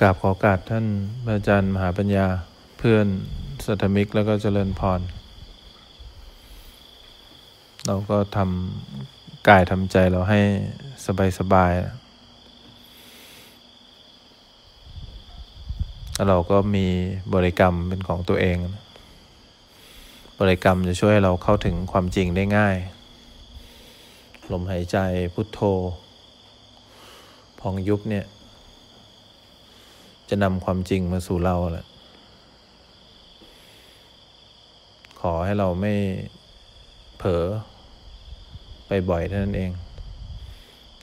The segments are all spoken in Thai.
กราบขอกาสท่านอาจารย์มหาปัญญาเพื่อนสัทมิกแล้วก็เจริญพร เราก็ทำกายทำใจเราให้สบายสบายแล้วเราก็มีบริกรรมเป็นของตัวเอง บริกรรมจะช่วยให้เราเข้าถึงความจริงได้ง่าย ลมหายใจพุทโธ พองยุบเนี่ย จะนำความจริงมาสู่เราแหละ ขอให้เราไม่เผลอไปบ่อยเท่านั้นเอง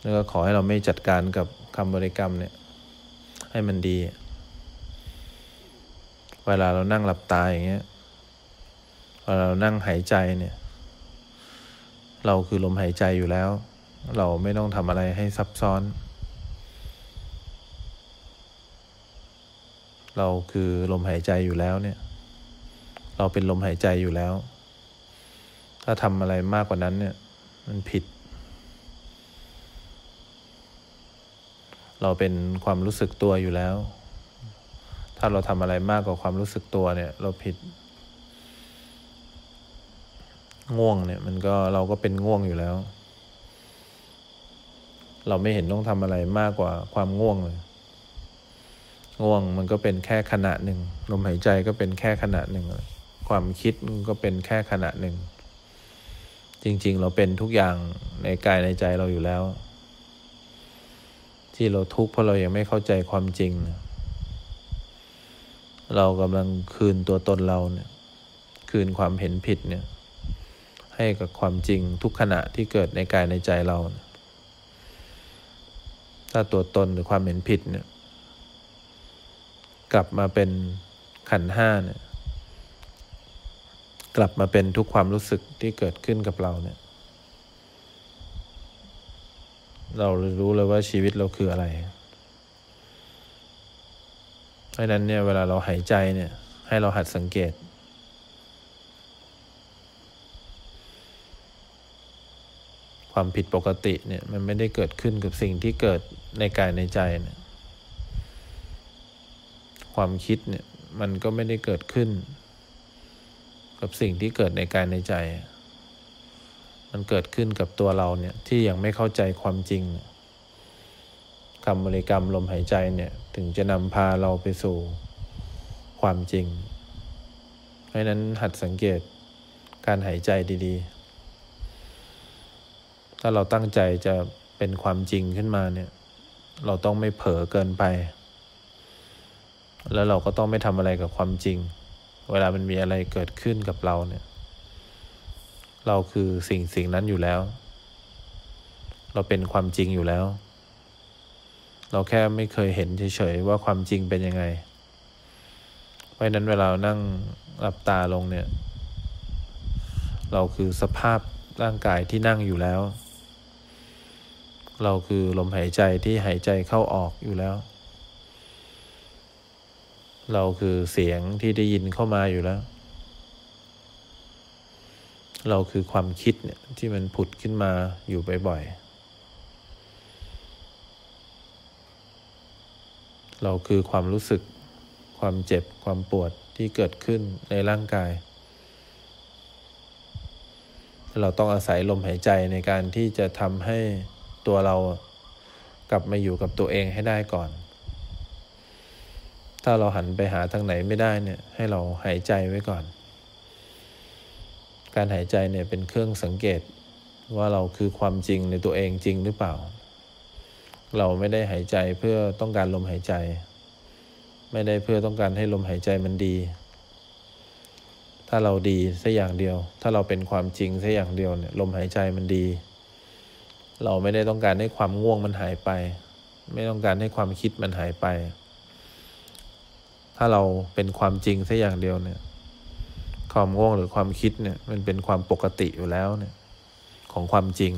แล้วก็ขอให้เราไม่จัดการกับคำบริกรรมเนี่ย ให้มันดี เวลาเรานั่งหลับตาอย่างเงี้ย เวลาเรานั่งหายใจเนี่ย เราคือลมหายใจอยู่แล้ว เราไม่ต้องทำอะไรให้ซับซ้อน เราคือลมหายใจอยู่แล้วเนี่ย เราเป็นลมหายใจอยู่แล้ว ถ้าทำอะไรมากกว่านั้นเนี่ย มันผิด เราเป็นความรู้สึกตัวอยู่แล้ว ถ้าเราทำอะไรมากกว่าความรู้สึกตัวเนี่ย เราผิด ง่วงเนี่ย มันก็เราก็เป็นง่วงอยู่แล้ว เราไม่เห็นต้องทำอะไรมากกว่าความง่วงเลย ง่วงมันก็เป็นแค่ขณะหนึ่งลมหายใจก็เป็นแค่ขณะหนึ่ง ความคิดก็เป็นแค่ขณะหนึ่ง จริง ๆ เราเป็นทุกอย่างในกายในใจเราอยู่แล้ว ที่เราทุกข์เพราะเรายังไม่เข้าใจความจริง เรากำลังคืนตัวตนเราเนี่ย คืนความเห็นผิดเนี่ย ให้กับความจริงทุกขณะที่เกิดในกายในใจเรา ถ้าตัวตนหรือความเห็นผิดเนี่ย กลับมาเป็นขันห้าเนี่ยกลับมาเป็นทุกความรู้สึกที่เกิดขึ้นกับเราเนี่ย เรารู้เลยว่าชีวิตเราคืออะไรเพราะนั้นเนี่ยเวลาเราหายใจเนี่ย ให้เราหัดสังเกต ความผิดปกติเนี่ย มันไม่ได้เกิดขึ้นกับสิ่งที่เกิดในกายในใจเนี่ย ความคิดเนี่ย มันก็ไม่ได้เกิดขึ้น กับสิ่งที่เกิดในกายในใจ มันเกิดขึ้นกับตัวเราเนี่ยที่ยังไม่เข้าใจความจริงคำบริกรรมลมหายใจเนี่ย ถึงจะนำพาเราไปสู่ความจริง เพราะนั้นหัดสังเกตการหายใจดี ๆ ถ้าเราตั้งใจจะเป็นความจริงขึ้นมาเนี่ย เราต้องไม่เผลอเกินไป แล้วเราก็ต้องไม่ทำอะไรกับความจริง เวลามันมีอะไรเกิดขึ้นกับเราเนี่ย เราคือสิ่งสิ่งนั้นอยู่แล้ว เราเป็นความจริงอยู่แล้ว เราแค่ไม่เคยเห็นเฉยๆว่าความจริงเป็นยังไง เพราะนั้นเวลานั่งหลับตาลงเนี่ย เราคือสภาพร่างกายที่นั่งอยู่แล้ว เราคือลมหายใจที่หายใจเข้าออกอยู่แล้ว เราคือเสียงที่ได้ยินเข้ามาอยู่แล้ว เราคือความคิดเนี่ยที่มันผุดขึ้นมาอยู่บ่อยๆ เราคือความรู้สึก ความเจ็บ ความปวดที่เกิดขึ้นในร่างกาย เราต้องอาศัยลมหายใจในการที่จะทำให้ตัวเรากลับมาอยู่กับตัวเองให้ได้ก่อน ถ้าเราหันไปหาทางไหนไม่ได้เนี่ยให้เราหายใจไว้ก่อน การหายใจเนี่ยเป็นเครื่องสังเกตว่าเราคือความจริงในตัวเองจริงหรือเปล่า เราไม่ได้หายใจเพื่อต้องการลมหายใจ ไม่ได้เพื่อต้องการให้ลมหายใจมันดี ถ้าเราดีสัอย่างเดียว ถ้าเราเป็นความจริงสัอย่างเดียวเนี่ยลมหายใจมันดี เราไม่ได้ต้องการให้ความง่วงมันหายไป ไม่ต้องการให้ความคิดมันหายไป ถ้าเราเป็นความจริงสัอย่างเดียวเนี่ย ความง่วงหรือความคิดเนี่ย มันเป็นความปกติอยู่แล้วเนี่ย ของความจริง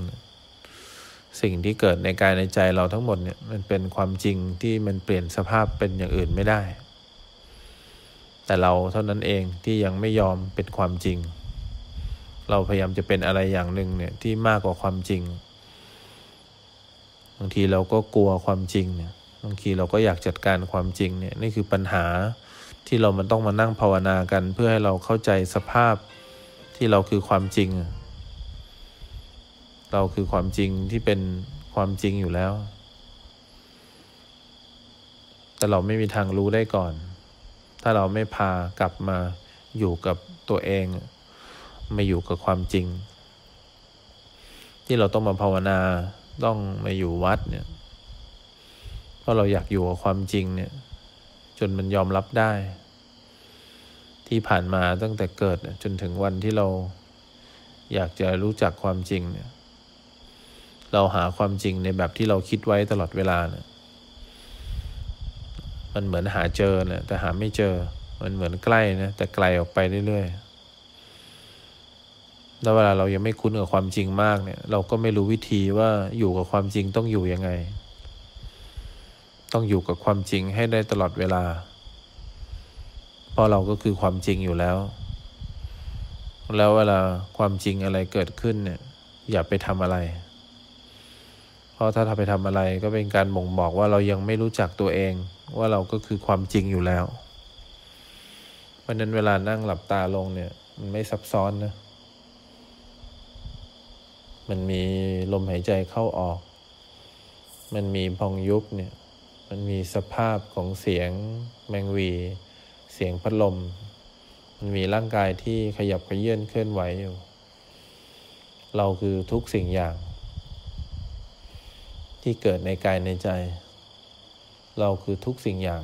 สิ่งที่เกิดในกายในใจเราทั้งหมดเนี่ย มันเป็นความจริงที่มันเปลี่ยนสภาพเป็นอย่างอื่นไม่ได้ แต่เราเท่านั้นเองที่ยังไม่ยอมเป็นความจริง เราพยายามจะเป็นอะไรอย่างหนึ่งเนี่ยที่มากกว่าความจริงบางทีเราก็กลัวความจริงเนี่ย บางทีเราก็อยากจัดการความจริงเนี่ยนี่คือปัญหาที่เรามันต้องมานั่งภาวนากันเพื่อให้เราเข้าใจสภาพที่เราคือความจริง เราคือความจริงที่เป็นความจริงอยู่แล้ว แต่เราไม่มีทางรู้ได้ก่อน ถ้าเราไม่พากลับมาอยู่กับตัวเอง มาอยู่กับความจริง ที่เราต้องมาภาวนาต้องมาอยู่วัดเนี่ย ราะเราอยากอยู่กับความจริงเนี่ย จนมันยอมรับได้ ที่ผ่านมาตั้งแต่เกิดจนถึงวันที่เราอยากจะรู้จักความจริงเนี่ย เราหาความจริงในแบบที่เราคิดไว้ตลอดเวลาเนี่ย มันเหมือนหาเจอนะแต่หาไม่เจอ มันเหมือนใกล้นะแต่ไกลออกไปเรื่อยๆแล้วเวลาเรายังไม่คุ้นกับความจริงมากเนี่ย เราก็ไม่รู้วิธีว่าอยู่กับความจริงต้องอยู่ยังไง ต้องอยู่กับความจริงให้ได้ตลอดเวลา เพราะเราก็คือความจริงอยู่แล้ว แล้วเวลาความจริงอะไรเกิดขึ้นเนี่ยอย่าไปทำอะไร เพราะถ้าทำไปทำอะไรก็เป็นการบ่งบอกว่าเรายังไม่รู้จักตัวเอง ว่าเราก็คือความจริงอยู่แล้ว เพราะนั้นเวลานั่งหลับตาลงเนี่ยมันไม่ซับซ้อนนะ มันมีลมหายใจเข้าออก มันมีพองยุบเนี่ย มันมีสภาพของเสียงแมงวี เสียงพัดลม มันมีร่างกายที่ขยับขยื่นเคลื่อนไหวอยู่ เราคือทุกสิ่งอย่าง ที่เกิดในกายในใจ เราคือทุกสิ่งอย่าง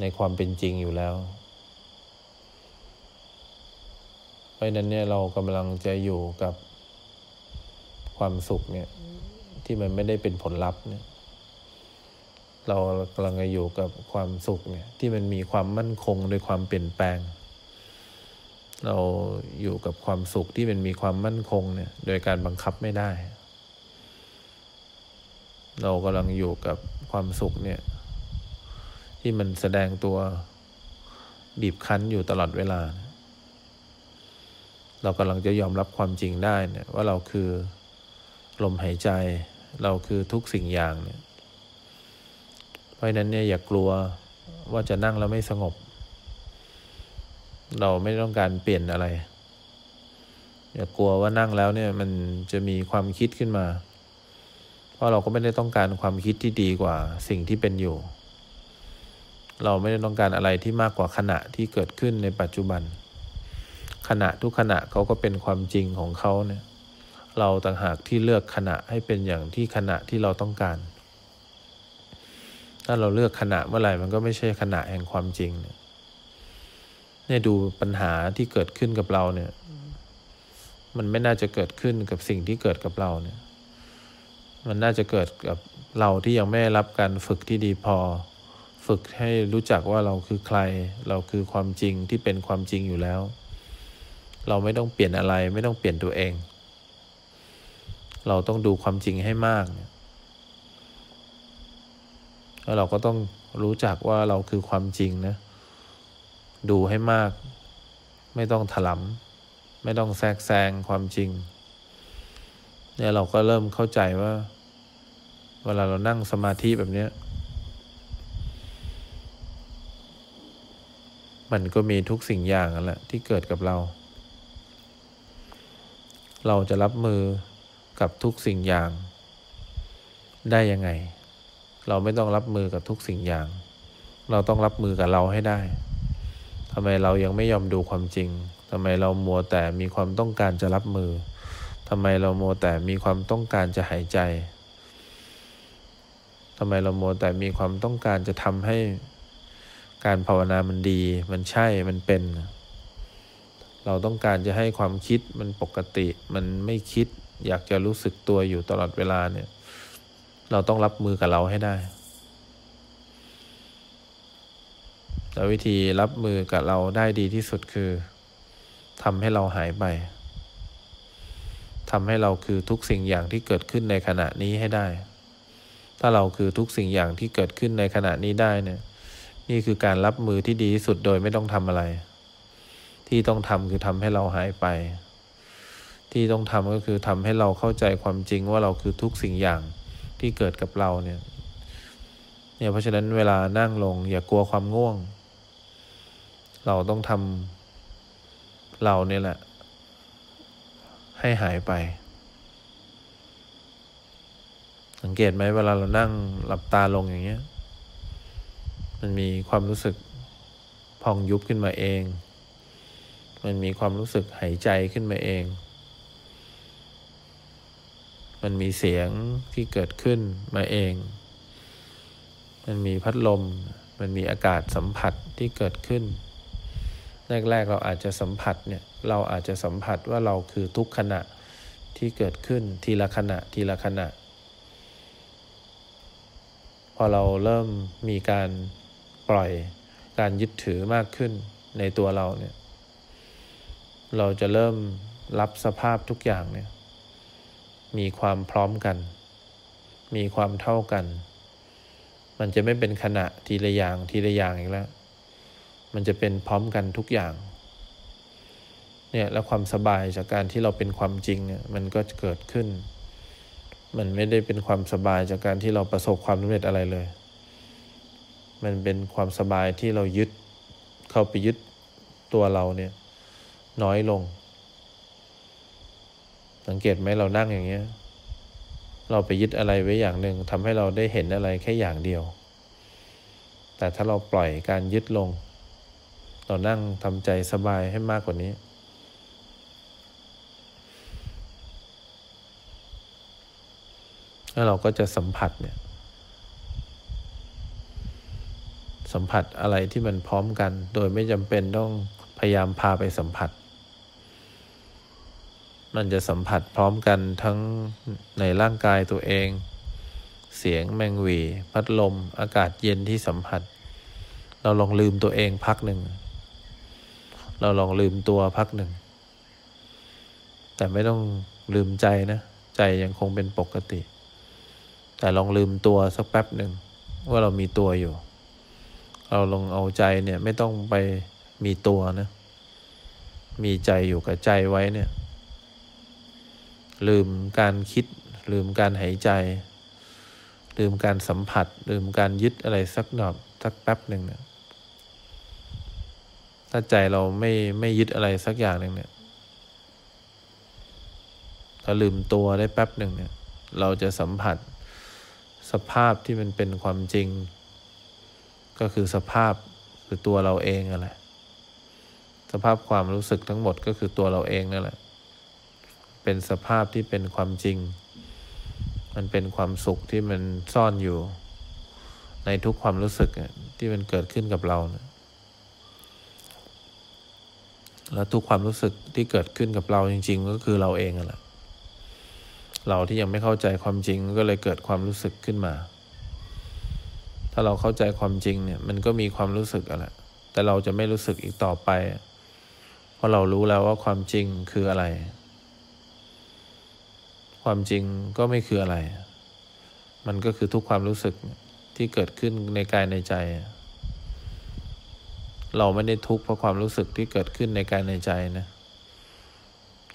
ในความเป็นจริงอยู่แล้ว เพราะนั้นเนี่ยเรากำลังจะอยู่กับความสุขเนี่ย ที่มันไม่ได้เป็นผลลัพธ์เนี่ย เรากำลังอยู่กับความสุขเนี่ย ที่มันมีความมั่นคงโดยความเปลี่ยนแปลง เราอยู่กับความสุขที่มันมีความมั่นคงเนี่ย โดยการบังคับไม่ได้ เรากำลังอยู่กับความสุขเนี่ย ที่มันแสดงตัวบีบคั้นอยู่ตลอดเวลา เรากำลังจะยอมรับความจริงได้เนี่ยว่าเราคือลมหายใจ เราคือทุกสิ่งอย่างเนี่ยเพราะนั้นเนี่ยอย่ากกลัวว่าจะนั่งแล้วไม่สงบ เราไม่ต้องการเปลี่ยนอะไร อย่ากลัวว่านั่งแล้วเนี่ยมันจะมีความคิดขึ้นมา เพราะเราก็ไม่ได้ต้องการความคิดที่ดีกว่าสิ่งที่เป็นอยู่ เราไม่ได้ต้องการอะไรที่มากกว่าขณะที่เกิดขึ้นในปัจจุบัน ขณะทุกขณะเขาก็เป็นความจริงของเขาเนี่ย เราต่างหากที่เลือกขณะให้เป็นอย่างที่ขณะที่เราต้องการ ถ้าเราเลือกขณะเมื่อไหร่มันก็ไม่ใช่ขณะแห่งความจริงเนี่ยเนี่ยดูปัญหาที่เกิดขึ้นกับเราเนี่ย มันไม่น่าจะเกิดขึ้นกับสิ่งที่เกิดกับเราเนี่ย มันน่าจะเกิดกับเราที่ยังไม่รับการฝึกที่ดีพอ ฝึกให้รู้จักว่าเราคือใคร เราคือความจริงที่เป็นความจริงอยู่แล้ว เราไม่ต้องเปลี่ยนอะไรไม่ต้องเปลี่ยนตัวเอง เราต้องดูความจริงให้มาก แล้วเราก็ต้องรู้จักว่าเราคือความจริงนะ ดูให้มาก ไม่ต้องถลำไม่ต้องแทรกแซงความจริง เนี่ยเราก็เริ่มเข้าใจว่า เวลาเรานั่งสมาธิแบบเนี้ยมันก็มีทุกสิ่งอย่างนั่นแหละที่เกิดกับเรา เราจะรับมือ กับทุกสิ่งอย่าง ได้ยังไง เราไม่ต้องรับมือกับทุกสิ่งอย่าง เราต้องรับมือกับเราให้ได้ทำไมเรายังไม่ยอมดูความจริงทำไมเรามัวแต่มีความต้องการจะรับมือทำไมเรามัวแต่มีความต้องการจะหายใจทำไมเรามัวแต่มีความต้องการจะทำให้การภาวนามันดี มันใช่ มันเป็น เราต้องการจะให้ความคิดมันปกติ มันไม่คิด อยากจะรู้สึกตัวอยู่ตลอดเวลาเนี่ย เราต้องรับมือกับเราให้ได้แต่วิธีรับมือกับเราได้ดีที่สุดคือทำให้เราหายไปทำให้เราคือทุกสิ่งอย่างที่เกิดขึ้นในขณะนี้ให้ได้ ถ้าเราคือทุกสิ่งอย่างที่เกิดขึ้นในขณะนี้ได้เนี่ย นี่คือการรับมือที่ดีที่สุดโดยไม่ต้องทำอะไร ที่ต้องทำคือทำให้เราหายไป ที่ต้องทำก็คือทำให้เราเข้าใจความจริงว่าเราคือทุกสิ่งอย่างที่เกิดกับเราเนี่ยเนี่ยเพราะฉะนั้นเวลานั่งลง อย่ากลัวความง่วง เราต้องทำเราเนี่ยแหละ ให้หายไป สังเกตไหมเวลาเรานั่งหลับตาลงอย่างเงี้ย มันมีความรู้สึกพองยุบขึ้นมาเอง มันมีความรู้สึกหายใจขึ้นมาเอง มันมีเสียงที่เกิดขึ้นมาเอง มันมีพัดลม มันมีอากาศสัมผัสที่เกิดขึ้น แรกๆเราอาจจะสัมผัสเนี่ย เราอาจจะสัมผัสว่าเราคือทุกขณะที่เกิดขึ้นทีละขณะทีละขณะ พอเราเริ่มมีการปล่อยการยึดถือมากขึ้นในตัวเราเนี่ย เราจะเริ่มรับสภาพทุกอย่างเนี่ย มีความพร้อมกัน มีความเท่ากัน มันจะไม่เป็นขณะทีละอย่างทีละอย่างอีกแล้ว มันจะเป็นพร้อมกันทุกอย่าง เนี่ยแล้วความสบายจากการที่เราเป็นความจริงเนี่ยมันก็เกิดขึ้น มันไม่ได้เป็นความสบายจากการที่เราประสบความสำเร็จอะไรเลย มันเป็นความสบายที่เรายึดเข้าไปยึดตัวเราเนี่ยน้อยลง สังเกตไหมเรานั่งอย่างเงี้ย เราไปยึดอะไรไว้อย่างหนึ่งทำให้เราได้เห็นอะไรแค่อย่างเดียว แต่ถ้าเราปล่อยการยึดลง เรานั่งทำใจสบายให้มากกว่านี้ แล้วเราก็จะสัมผัสเนี่ย สัมผัสอะไรที่มันพร้อมกัน โดยไม่จำเป็นต้องพยายามพาไปสัมผัส มันจะสัมผัสพร้อมกันทั้งในร่างกายตัวเอง เสียงแมงวีพัดลม อากาศเย็นที่สัมผัส เราลองลืมตัวเองพักหนึ่ง เราลองลืมตัวพักหนึ่ง แต่ไม่ต้องลืมใจนะ ใจยังคงเป็นปกติ แต่ลองลืมตัวสักแป๊บหนึ่ง ว่าเรามีตัวอยู่ เราลองเอาใจเนี่ยไม่ต้องไปมีตัวนะ มีใจอยู่กับใจไว้เนี่ย ลืมการคิด ลืมการหายใจ ลืมการสัมผัส ลืมการยึดอะไรสักหน่อยสักแป๊บหนึ่งเนี่ยถ้าใจเราไม่ไม่ยึดอะไรสักอย่างหนึ่งเนี่ยถ้าลืมตัวได้แป๊บหนึ่งเนี่ย เราจะสัมผัสสภาพที่มันเป็นความจริง ก็คือสภาพคือตัวเราเองนั่นแหละสภาพความรู้สึกทั้งหมดก็คือตัวเราเองนั่นแหละ เป็นสภาพที่เป็นความจริง มันเป็นความสุขที่มันซ่อนอยู่ ในทุกความรู้สึกที่มันเกิดขึ้นกับเรานะแล้วทุกความรู้สึกที่เกิดขึ้นกับเราจริง ๆ ก็คือเราเองนั่นแหละ เราที่ยังไม่เข้าใจความจริงก็เลยเกิดความรู้สึกขึ้นมา ถ้าเราเข้าใจความจริงเนี่ยมันก็มีความรู้สึกอะไรแต่เราจะไม่รู้สึกอีกต่อไป เพราะเรารู้แล้วว่าความจริงคืออะไร ความจริงก็ไม่คืออะไร มันก็คือทุกความรู้สึกที่เกิดขึ้นในกายในใจ เราไม่ได้ทุกข์เพราะความรู้สึกที่เกิดขึ้นในกายในใจนะ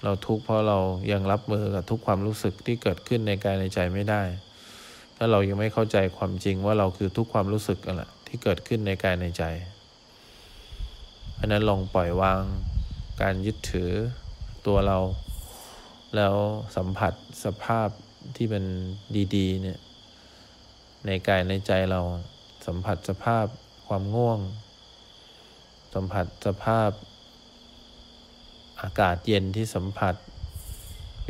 เราทุกข์เพราะเรายังรับมือกับทุกความรู้สึกที่เกิดขึ้นในกายในใจไม่ได้ ถ้าเรายังไม่เข้าใจความจริงว่าเราคือทุกความรู้สึกกันแหละที่เกิดขึ้นในกายในใจ เพราะนั้นลองปล่อยวางการยึดถือตัวเรา แล้วสัมผัสสภาพที่มันดีๆเนี่ยในกายในใจเราสัมผัสสภาพความง่วง สัมผัสสภาพอากาศเย็นที่สัมผัส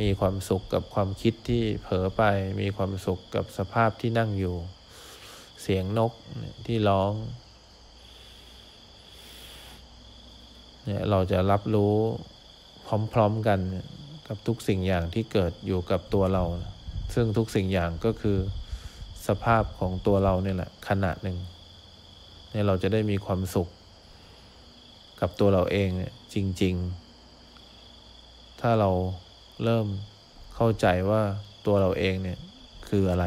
มีความสุขกับความคิดที่เผลอไป มีความสุขกับสภาพที่นั่งอยู่ เสียงนกที่ร้องเนี่ยเราจะรับรู้พร้อม ๆ กัน กับทุกสิ่งอย่างที่เกิดอยู่กับตัวเรา ซึ่งทุกสิ่งอย่างก็คือสภาพของตัวเราเนี่ยแหละขณะหนึ่งเนี่ยเราจะได้มีความสุข กับตัวเราเองเนี่ยจริง ๆ ถ้าเราเริ่มเข้าใจว่าตัวเราเองเนี่ยคืออะไร